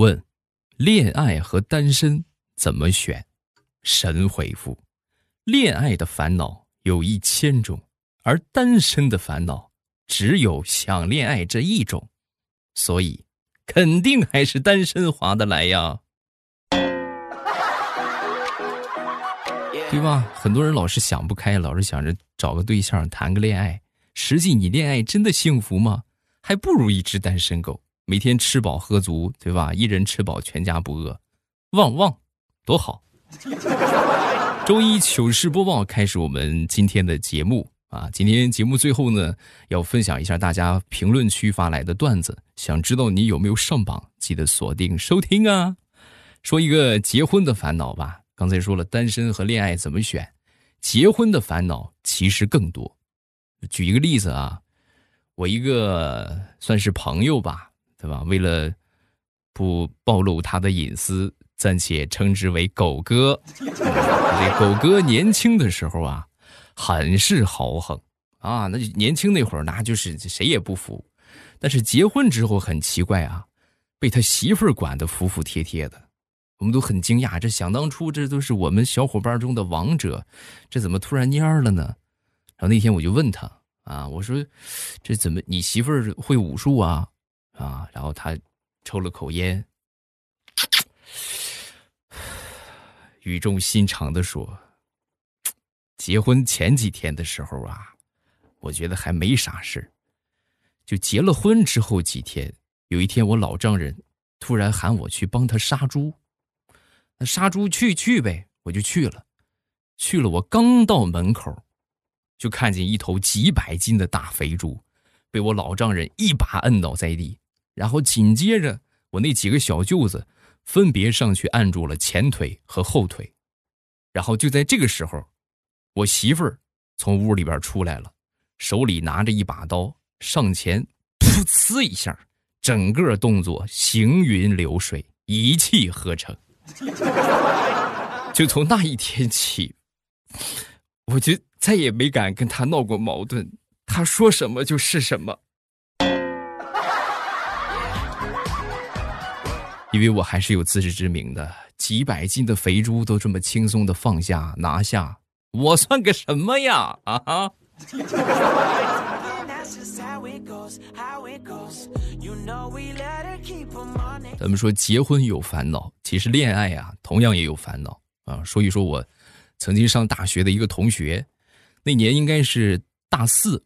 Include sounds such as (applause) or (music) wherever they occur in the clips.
问：恋爱和单身怎么选？神回复：恋爱的烦恼有一千种，而单身的烦恼只有想恋爱这一种，所以肯定还是单身划得来呀。对吧？很多人老是想不开，老是想着找个对象谈个恋爱。实际你恋爱真的幸福吗？还不如一只单身狗，每天吃饱喝足，对吧？一人吃饱全家不饿，旺旺，多好！(laughs) 周一糗事播报开始，我们今天的节目啊，今天节目最后呢，要分享一下大家评论区发来的段子。想知道你有没有上榜，记得锁定收听啊！说一个结婚的烦恼吧。刚才说了单身和恋爱怎么选，结婚的烦恼其实更多。举一个例子啊，我一个算是朋友吧，对吧？为了不暴露他的隐私，暂且称之为狗哥。这狗哥年轻的时候啊，很是豪横啊，那年轻那会儿那就是谁也不服。但是结婚之后很奇怪啊，被他媳妇儿管得服服帖帖的。我们都很惊讶，这想当初这都是我们小伙伴中的王者，这怎么突然蔫了呢？然后那天我就问他啊，我说这怎么你媳妇儿会武术啊？啊，然后他抽了口烟，语重心长的说：“结婚前几天的时候啊，我觉得还没啥事就结了婚之后几天，有一天我老丈人突然喊我去帮他杀猪。”那杀猪去去呗，我就去了。去了，我刚到门口，就看见一头几百斤的大肥猪，被我老丈人一把摁倒在地。然后紧接着，我那几个小舅子分别上去按住了前腿和后腿。然后就在这个时候，我媳妇儿从屋里边出来了，手里拿着一把刀，上前噗呲一下，整个动作行云流水，一气呵成。就从那一天起，我就再也没敢跟他闹过矛盾。他说什么就是什么，因为我还是有自知之明的。几百斤的肥猪都这么轻松的放下拿下，我算个什么呀？啊！咱们说结婚有烦恼，其实恋爱啊同样也有烦恼啊。说一说我曾经上大学的一个同学，那年应该是大四，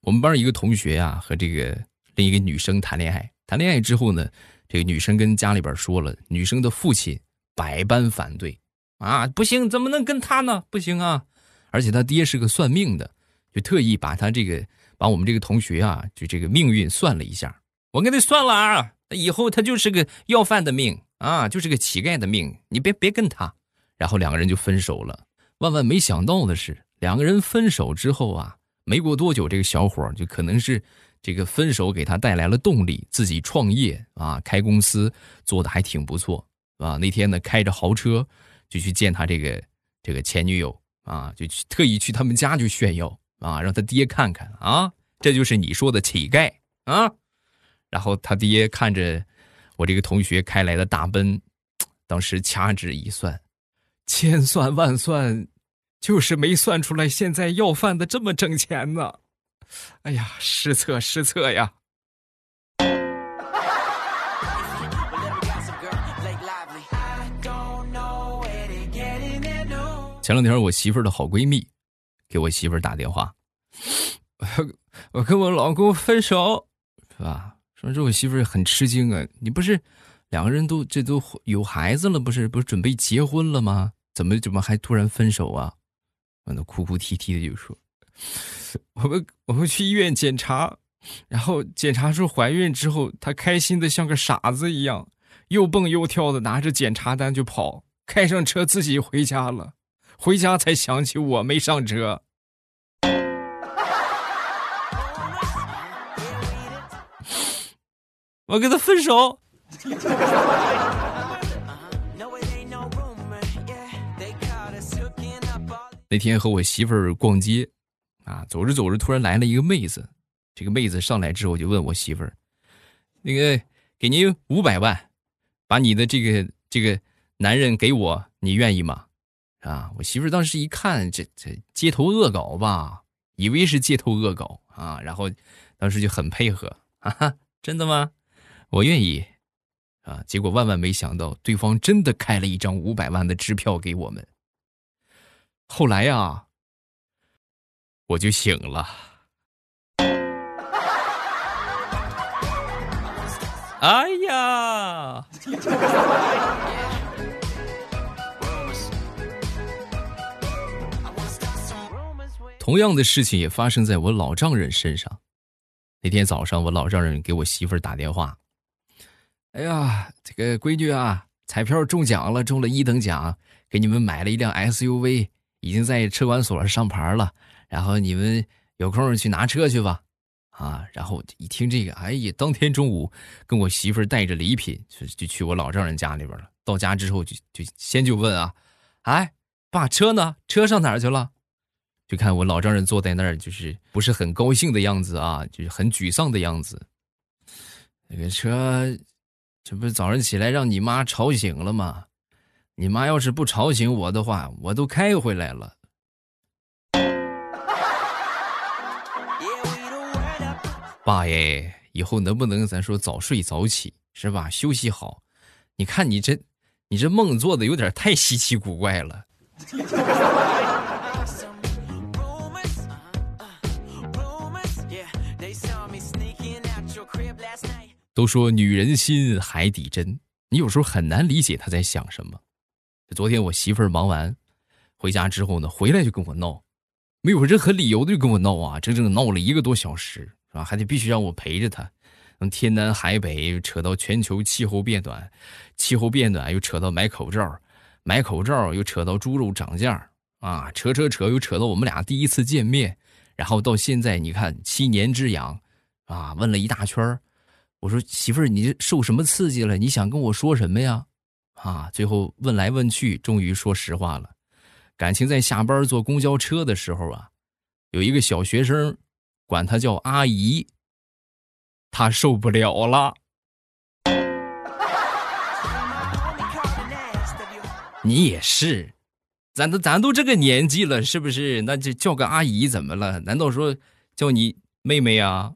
我们班一个同学啊和这个另一个女生谈恋爱，谈恋爱之后呢，这个女生跟家里边说了，女生的父亲百般反对啊，不行，怎么能跟他呢？不行啊！而且他爹是个算命的，就特意把他这个。把我们这个同学啊，就这个命运算了一下，我给他算了啊，以后他就是个要饭的命啊，就是个乞丐的命，你别别跟他。然后两个人就分手了。万万没想到的是，两个人分手之后啊，没过多久，这个小伙就可能是这个分手给他带来了动力，自己创业啊，开公司做的还挺不错啊。那天呢，开着豪车就去见他这个这个前女友啊，就去特意去他们家就炫耀。啊，让他爹看看啊，这就是你说的乞丐啊！然后他爹看着我这个同学开来的大奔，当时掐指一算，千算万算，就是没算出来现在要饭的这么挣钱呢。哎呀，失策失策呀！前两天我媳妇儿的好闺蜜。给我媳妇儿打电话，我跟我老公分手，是吧？说这我媳妇儿很吃惊啊，你不是两个人都这都有孩子了，不是不是准备结婚了吗？怎么怎么还突然分手啊？完了哭哭啼啼的就说，我们我们去医院检查，然后检查出怀孕之后，她开心的像个傻子一样，又蹦又跳的拿着检查单就跑，开上车自己回家了。回家才想起我没上车，(laughs) 我跟他分手。(laughs) 那天和我媳妇儿逛街，啊，走着走着，突然来了一个妹子。这个妹子上来之后就问我媳妇儿：“那个，给您五百万，把你的这个这个男人给我，你愿意吗？啊！我媳妇当时一看，这这街头恶搞吧，以为是街头恶搞啊，然后当时就很配合啊，真的吗？我愿意啊！结果万万没想到，对方真的开了一张五百万的支票给我们。后来呀，我就醒了。哎呀！同样的事情也发生在我老丈人身上。那天早上，我老丈人给我媳妇儿打电话：“哎呀，这个闺女啊，彩票中奖了，中了一等奖，给你们买了一辆 SUV，已经在车管所上牌了。然后你们有空去拿车去吧。”啊，然后一听这个，哎呀，当天中午跟我媳妇带着礼品就就去我老丈人家里边了。到家之后就就先就问啊，哎，爸，车呢？车上哪儿去了？就看我老丈人坐在那儿，就是不是很高兴的样子啊，就是很沮丧的样子。那个车，这不是早上起来让你妈吵醒了吗？你妈要是不吵醒我的话，我都开回来了。爸耶，以后能不能咱说早睡早起是吧？休息好。你看你这，你这梦做的有点太稀奇古怪了。(laughs) 都说女人心海底针，你有时候很难理解她在想什么。昨天我媳妇儿忙完回家之后呢，回来就跟我闹，没有任何理由的就跟我闹啊，整整闹了一个多小时。是吧？还得必须让我陪着他，从天南海北扯到全球气候变暖，气候变暖又扯到买口罩，买口罩又扯到猪肉涨价啊，扯扯扯又扯到我们俩第一次见面，然后到现在你看七年之痒，啊，问了一大圈我说媳妇儿，你受什么刺激了？你想跟我说什么呀？啊，最后问来问去，终于说实话了，感情在下班坐公交车的时候啊，有一个小学生。管她叫阿姨，她受不了了。你也是，咱都咱都这个年纪了，是不是？那就叫个阿姨怎么了？难道说叫你妹妹啊？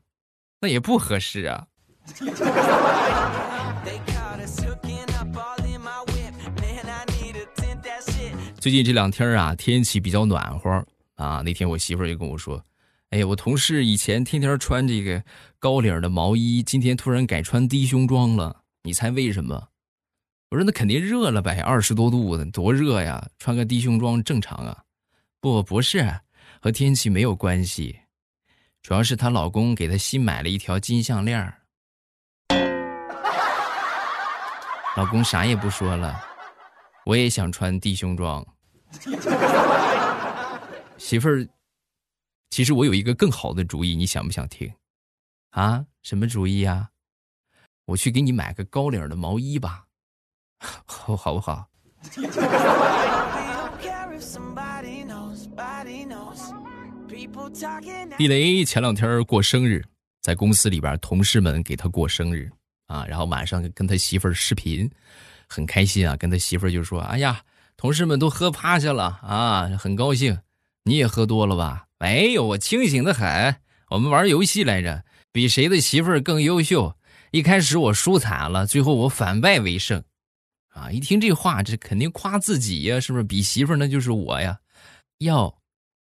那也不合适啊。最近这两天啊，天气比较暖和啊。那天我媳妇儿就跟我说。哎我同事以前天天穿这个高领的毛衣，今天突然改穿低胸装了。你猜为什么？我说那肯定热了呗，二十多度的，多热呀！穿个低胸装正常啊？不，不是，和天气没有关系，主要是她老公给她新买了一条金项链老公啥也不说了，我也想穿低胸装。(laughs) 媳妇儿。其实我有一个更好的主意，你想不想听？啊，什么主意呀？我去给你买个高领的毛衣吧，好，(laughs) 好不好？地雷前两天过生日，在公司里边，同事们给他过生日啊，然后晚上跟他媳妇儿视频，很开心啊，跟他媳妇儿就说：“哎呀，同事们都喝趴下了啊，很高兴，你也喝多了吧？”没有，我清醒的很。我们玩游戏来着，比谁的媳妇儿更优秀。一开始我输惨了，最后我反败为胜。啊，一听这话，这肯定夸自己呀，是不是？比媳妇儿那就是我呀。哟，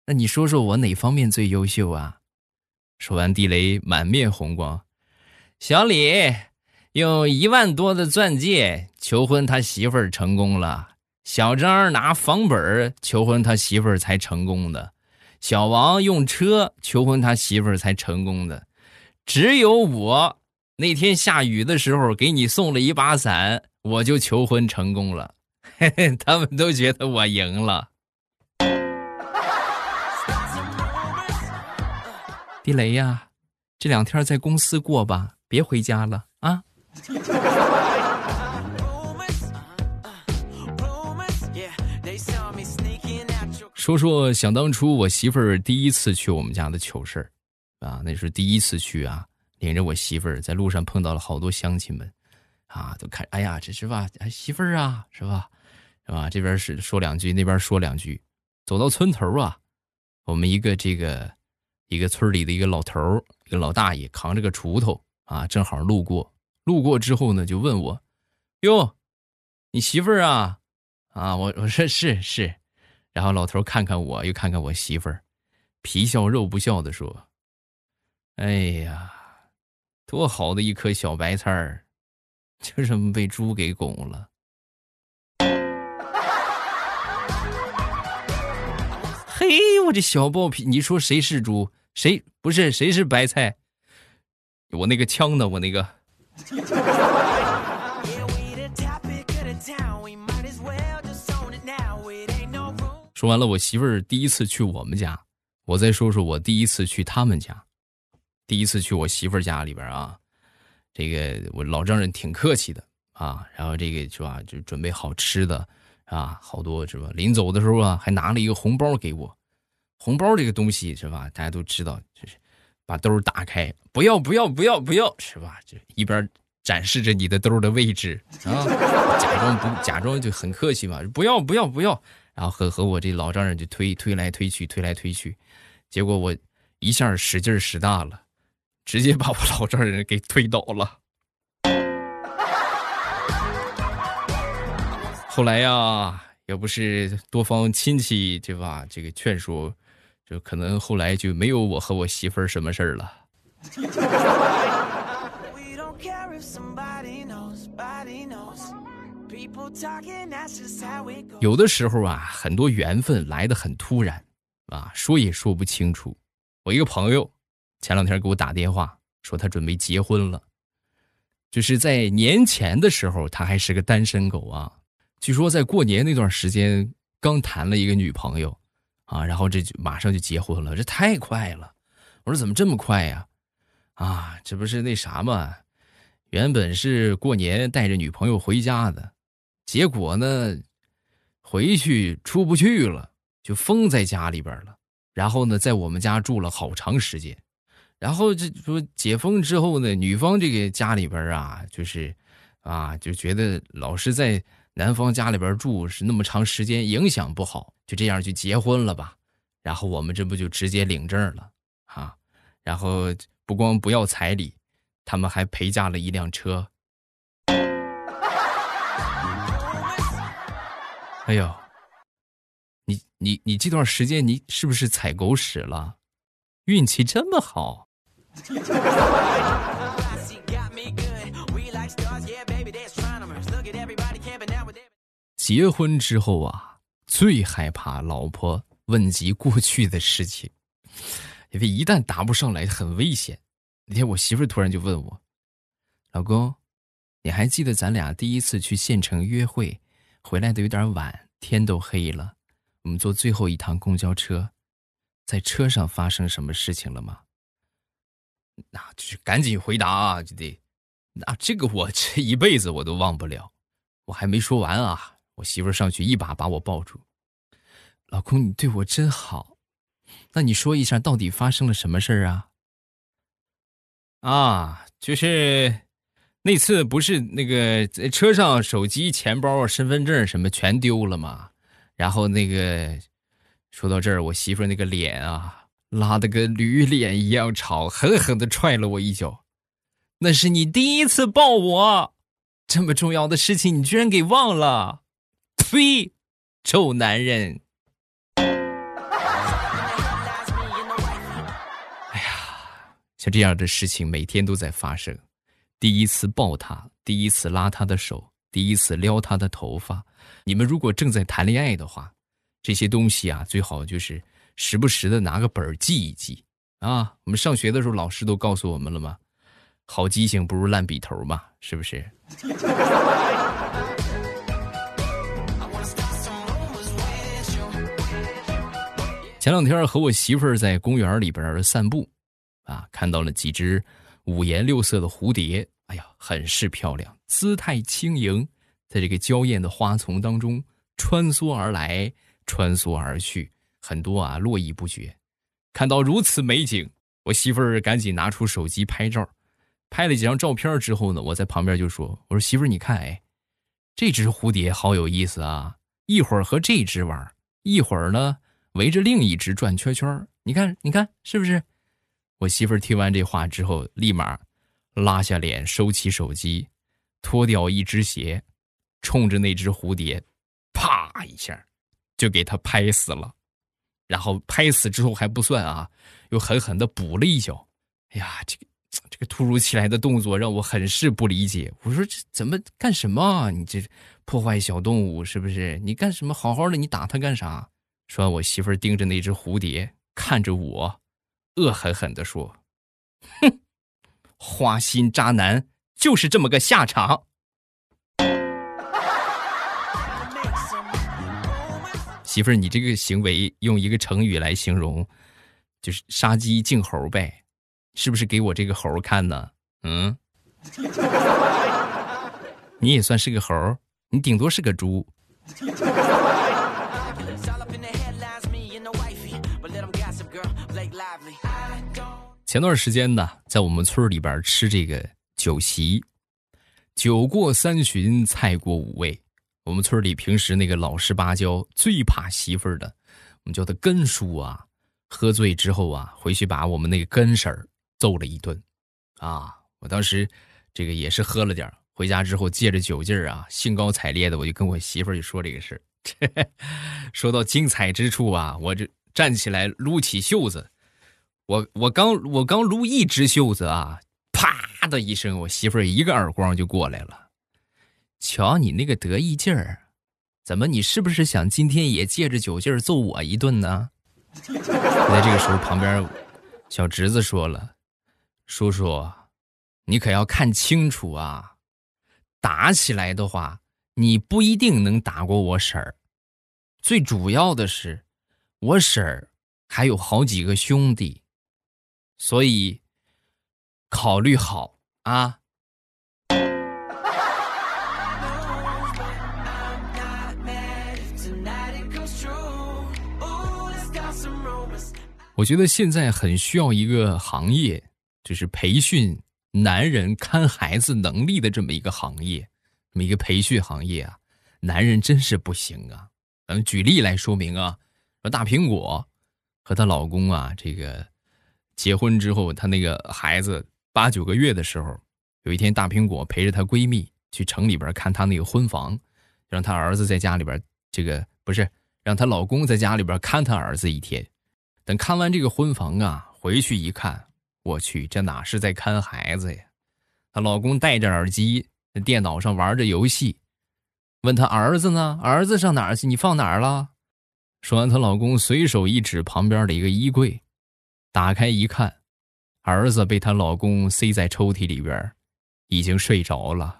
那你说说我哪方面最优秀啊？说完，地雷满面红光。小李用一万多的钻戒求婚，他媳妇儿成功了。小张拿房本求婚，他媳妇儿才成功的。小王用车求婚他媳妇儿才成功的，只有我那天下雨的时候给你送了一把伞，我就求婚成功了。嘿嘿，他们都觉得我赢了。地雷呀，这两天在公司过吧，别回家了啊。说说想当初我媳妇儿第一次去我们家的糗事儿，啊，那是第一次去啊，领着我媳妇儿在路上碰到了好多乡亲们，啊，都看，哎呀，这是吧？媳妇儿啊，是吧？是吧？这边是说两句，那边说两句。走到村头啊，我们一个这个一个村里的一个老头儿一个老大爷扛着个锄头啊，正好路过。路过之后呢，就问我：“哟，你媳妇儿啊？”啊，我我说是是。然后老头看看我，又看看我媳妇儿，皮笑肉不笑的说：“哎呀，多好的一颗小白菜儿，就这么被猪给拱了。(laughs) ”嘿，我这小暴皮，你说谁是猪？谁不是？谁是白菜？我那个枪呢？我那个。说完了，我媳妇儿第一次去我们家，我再说说我第一次去他们家。第一次去我媳妇儿家里边啊，这个我老丈人挺客气的啊，然后这个是吧，就准备好吃的啊，好多是吧？临走的时候啊，还拿了一个红包给我。红包这个东西是吧？大家都知道，就是把兜打开，不要不要不要不要，是吧？就一边展示着你的兜的位置啊，假装不假装就很客气嘛，不要不要不要。然后和和我这老丈人就推推来推去，推来推去，结果我一下使劲使大了，直接把我老丈人给推倒了。后来呀，要不是多方亲戚对吧，这个劝说，就可能后来就没有我和我媳妇儿什么事儿了。有的时候啊，很多缘分来的很突然，啊，说也说不清楚。我一个朋友前两天给我打电话，说他准备结婚了，就是在年前的时候，他还是个单身狗啊。据说在过年那段时间刚谈了一个女朋友，啊，然后这就马上就结婚了，这太快了。我说怎么这么快呀？啊，这不是那啥吗？原本是过年带着女朋友回家的。结果呢，回去出不去了，就封在家里边了。然后呢，在我们家住了好长时间。然后这说解封之后呢，女方这个家里边啊，就是啊，就觉得老是在男方家里边住是那么长时间，影响不好，就这样就结婚了吧。然后我们这不就直接领证了啊？然后不光不要彩礼，他们还陪嫁了一辆车。哎呦，你你你这段时间你是不是踩狗屎了？运气这么好。结婚之后啊，最害怕老婆问及过去的事情，(laughs) 因为一旦答不上来很危险。那天我媳妇突然就问我：“老公，你还记得咱俩第一次去县城约会？”回来的有点晚，天都黑了。我们坐最后一趟公交车，在车上发生什么事情了吗？那就是赶紧回答啊，就得。那这个我 (laughs) 这一辈子我都忘不了。我还没说完啊，我媳妇上去一把把我抱住。老公，你对我真好。那你说一下，到底发生了什么事儿啊？啊，就是。那次不是那个车上手机、钱包、身份证什么全丢了吗？然后那个说到这儿，我媳妇那个脸啊，拉的跟驴脸一样长，狠狠的踹了我一脚。那是你第一次抱我，这么重要的事情你居然给忘了？呸！臭男人！(laughs) 哎呀，像这样的事情每天都在发生。第一次抱他，第一次拉他的手，第一次撩他的头发。你们如果正在谈恋爱的话，这些东西啊，最好就是时不时的拿个本儿记一记啊。我们上学的时候，老师都告诉我们了吗？好记性不如烂笔头嘛，是不是？前两天和我媳妇儿在公园里边散步，啊，看到了几只。五颜六色的蝴蝶，哎呀，很是漂亮，姿态轻盈，在这个娇艳的花丛当中穿梭而来，穿梭而去，很多啊，络绎不绝。看到如此美景，我媳妇儿赶紧拿出手机拍照，拍了几张照片之后呢，我在旁边就说：“我说媳妇儿，你看，哎，这只蝴蝶好有意思啊！一会儿和这只玩，一会儿呢围着另一只转圈圈。你看，你看，是不是？”我媳妇儿听完这话之后，立马拉下脸，收起手机，脱掉一只鞋，冲着那只蝴蝶，啪一下，就给它拍死了。然后拍死之后还不算啊，又狠狠的补了一脚。哎呀，这个这个突如其来的动作让我很是不理解。我说这怎么干什么？啊你这破坏小动物是不是？你干什么？好好的你打它干啥？说完，我媳妇儿盯着那只蝴蝶，看着我。恶狠狠地说：“哼，花心渣男就是这么个下场。(laughs) ”媳妇儿，你这个行为用一个成语来形容，就是杀鸡儆猴呗，是不是给我这个猴看呢？嗯，(laughs) 你也算是个猴，你顶多是个猪。前段时间呢，在我们村里边吃这个酒席，酒过三巡，菜过五味。我们村里平时那个老实巴交、最怕媳妇的，我们叫他根叔啊。喝醉之后啊，回去把我们那个根婶儿揍了一顿。啊，我当时这个也是喝了点回家之后借着酒劲儿啊，兴高采烈的，我就跟我媳妇就说这个事儿。(laughs) 说到精彩之处啊，我就站起来撸起袖子。我我刚我刚撸一只袖子啊，啪的一声，我媳妇儿一个耳光就过来了。瞧你那个得意劲儿，怎么你是不是想今天也借着酒劲儿揍我一顿呢？(laughs) 在这个时候，旁边小侄子说了：“叔叔，你可要看清楚啊，打起来的话，你不一定能打过我婶儿。最主要的是，我婶儿还有好几个兄弟。”所以，考虑好啊！我觉得现在很需要一个行业，就是培训男人看孩子能力的这么一个行业，这么一个培训行业啊！男人真是不行啊！咱们举例来说明啊，说大苹果和她老公啊，这个。结婚之后，她那个孩子八九个月的时候，有一天，大苹果陪着她闺蜜去城里边看她那个婚房，让她儿子在家里边，这个不是让她老公在家里边看她儿子一天。等看完这个婚房啊，回去一看，我去，这哪是在看孩子呀？她老公戴着耳机，在电脑上玩着游戏，问她儿子呢？儿子上哪儿去？你放哪儿了？说完，她老公随手一指旁边的一个衣柜。打开一看，儿子被她老公塞在抽屉里边，已经睡着了。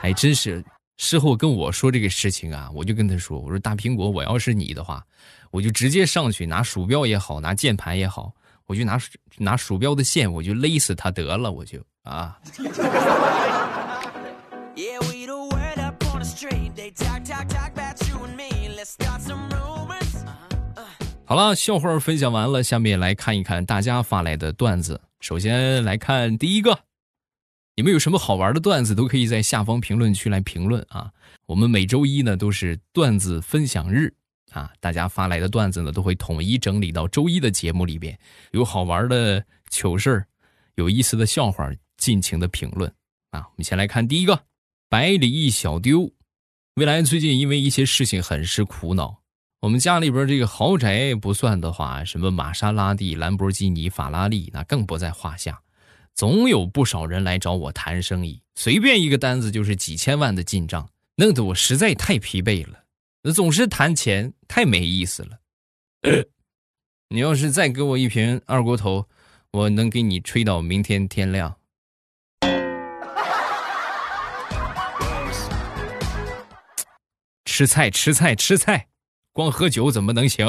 还真是，事后跟我说这个事情啊，我就跟他说：“我说大苹果，我要是你的话，我就直接上去拿鼠标也好，拿键盘也好，我就拿拿鼠标的线，我就勒死他得了，我就啊。”好了，笑话分享完了，下面来看一看大家发来的段子。首先来看第一个，你们有什么好玩的段子，都可以在下方评论区来评论啊。我们每周一呢都是段子分享日啊，大家发来的段子呢都会统一整理到周一的节目里边。有好玩的糗事、有意思的笑话，尽情的评论啊。我们先来看第一个，百里一小丢，未来最近因为一些事情很是苦恼。我们家里边这个豪宅不算的话，什么玛莎拉蒂、兰博基尼、法拉利，那更不在话下。总有不少人来找我谈生意，随便一个单子就是几千万的进账，弄得我实在太疲惫了。那总是谈钱，太没意思了。(clears throat) 你要是再给我一瓶二锅头，我能给你吹到明天天亮。吃菜，吃菜，吃菜。光喝酒怎么能行？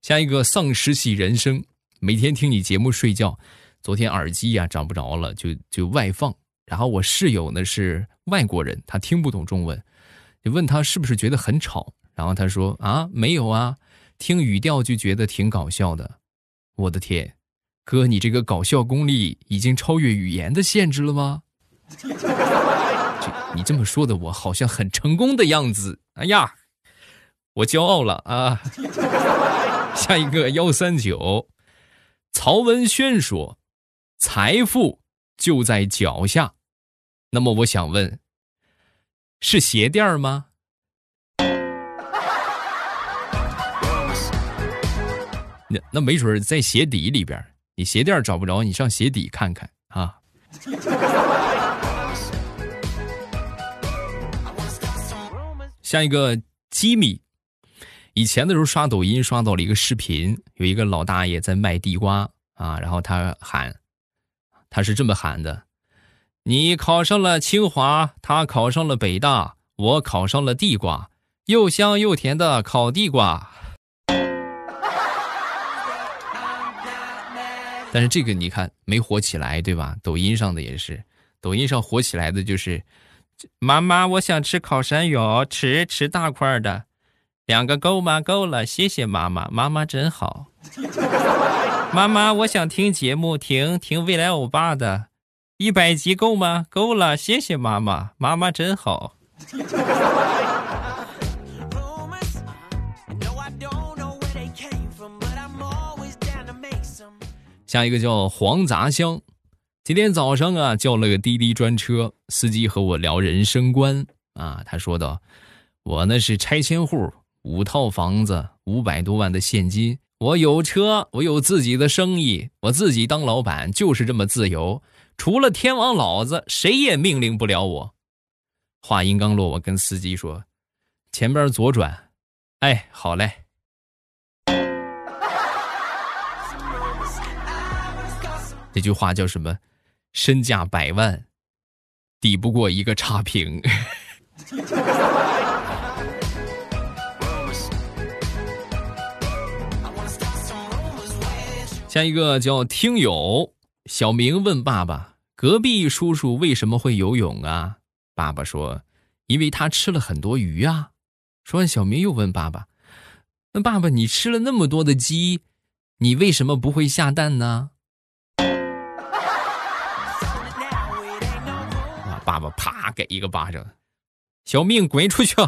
下一个丧尸系人生，每天听你节目睡觉。昨天耳机呀找不着了，就就外放。然后我室友呢是外国人，他听不懂中文，就问他是不是觉得很吵，然后他说啊没有啊，听语调就觉得挺搞笑的。我的天，哥，你这个搞笑功力已经超越语言的限制了吗？(laughs) 你这么说的，我好像很成功的样子。哎呀，我骄傲了啊！下一个幺三九，曹文轩说：“财富就在脚下。”那么我想问，是鞋垫吗？(laughs) 那那没准在鞋底里边，你鞋垫找不着，你上鞋底看看啊。像一个吉米，以前的时候刷抖音刷到了一个视频，有一个老大爷在卖地瓜啊，然后他喊，他是这么喊的：“你考上了清华，他考上了北大，我考上了地瓜，又香又甜的烤地瓜。(laughs) ”但是这个你看没火起来，对吧？抖音上的也是，抖音上火起来的就是。妈妈，我想吃烤山药，吃吃大块的，两个够吗？够了，谢谢妈妈，妈妈真好。妈妈，我想听节目，听听未来欧巴的，一百集够吗？够了，谢谢妈妈，妈妈真好。(laughs) 下一个叫黄杂香。今天早上啊，叫了个滴滴专车，司机和我聊人生观啊。他说道：“我呢是拆迁户，五套房子，五百多万的现金，我有车，我有自己的生意，我自己当老板，就是这么自由。除了天王老子，谁也命令不了我。”话音刚落，我跟司机说：“前边左转。”哎，好嘞。这句话叫什么？身价百万，抵不过一个差评。(laughs) 下一个叫听友小明问爸爸：“隔壁叔叔为什么会游泳啊？”爸爸说：“因为他吃了很多鱼啊。”说完，小明又问爸爸：“那爸爸，你吃了那么多的鸡，你为什么不会下蛋呢？”啪给一个巴掌，小命滚出去！(laughs)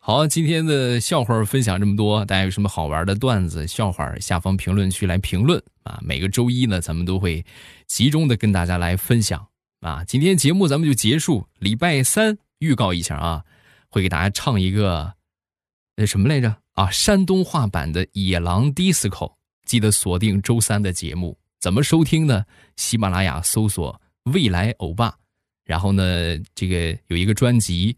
好，今天的笑话分享这么多，大家有什么好玩的段子、笑话，下方评论区来评论啊！每个周一呢，咱们都会集中的跟大家来分享啊！今天节目咱们就结束，礼拜三预告一下啊，会给大家唱一个那什么来着啊？山东话版的《野狼 DISCO》。记得锁定周三的节目，怎么收听呢？喜马拉雅搜索“未来欧巴”，然后呢，这个有一个专辑，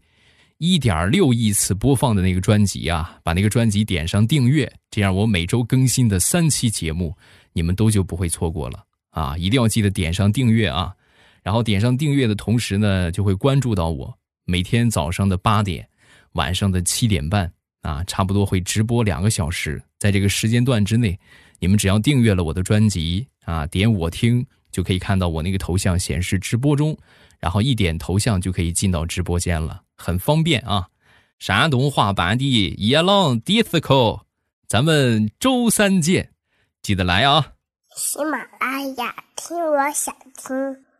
一点六亿次播放的那个专辑啊，把那个专辑点上订阅，这样我每周更新的三期节目，你们都就不会错过了啊！一定要记得点上订阅啊！然后点上订阅的同时呢，就会关注到我，每天早上的八点，晚上的七点半啊，差不多会直播两个小时，在这个时间段之内。你们只要订阅了我的专辑啊，点我听就可以看到我那个头像显示直播中，然后一点头像就可以进到直播间了，很方便啊。山东话版的《野狼 DISCO》，咱们周三见，记得来啊。喜马拉雅听，我想听。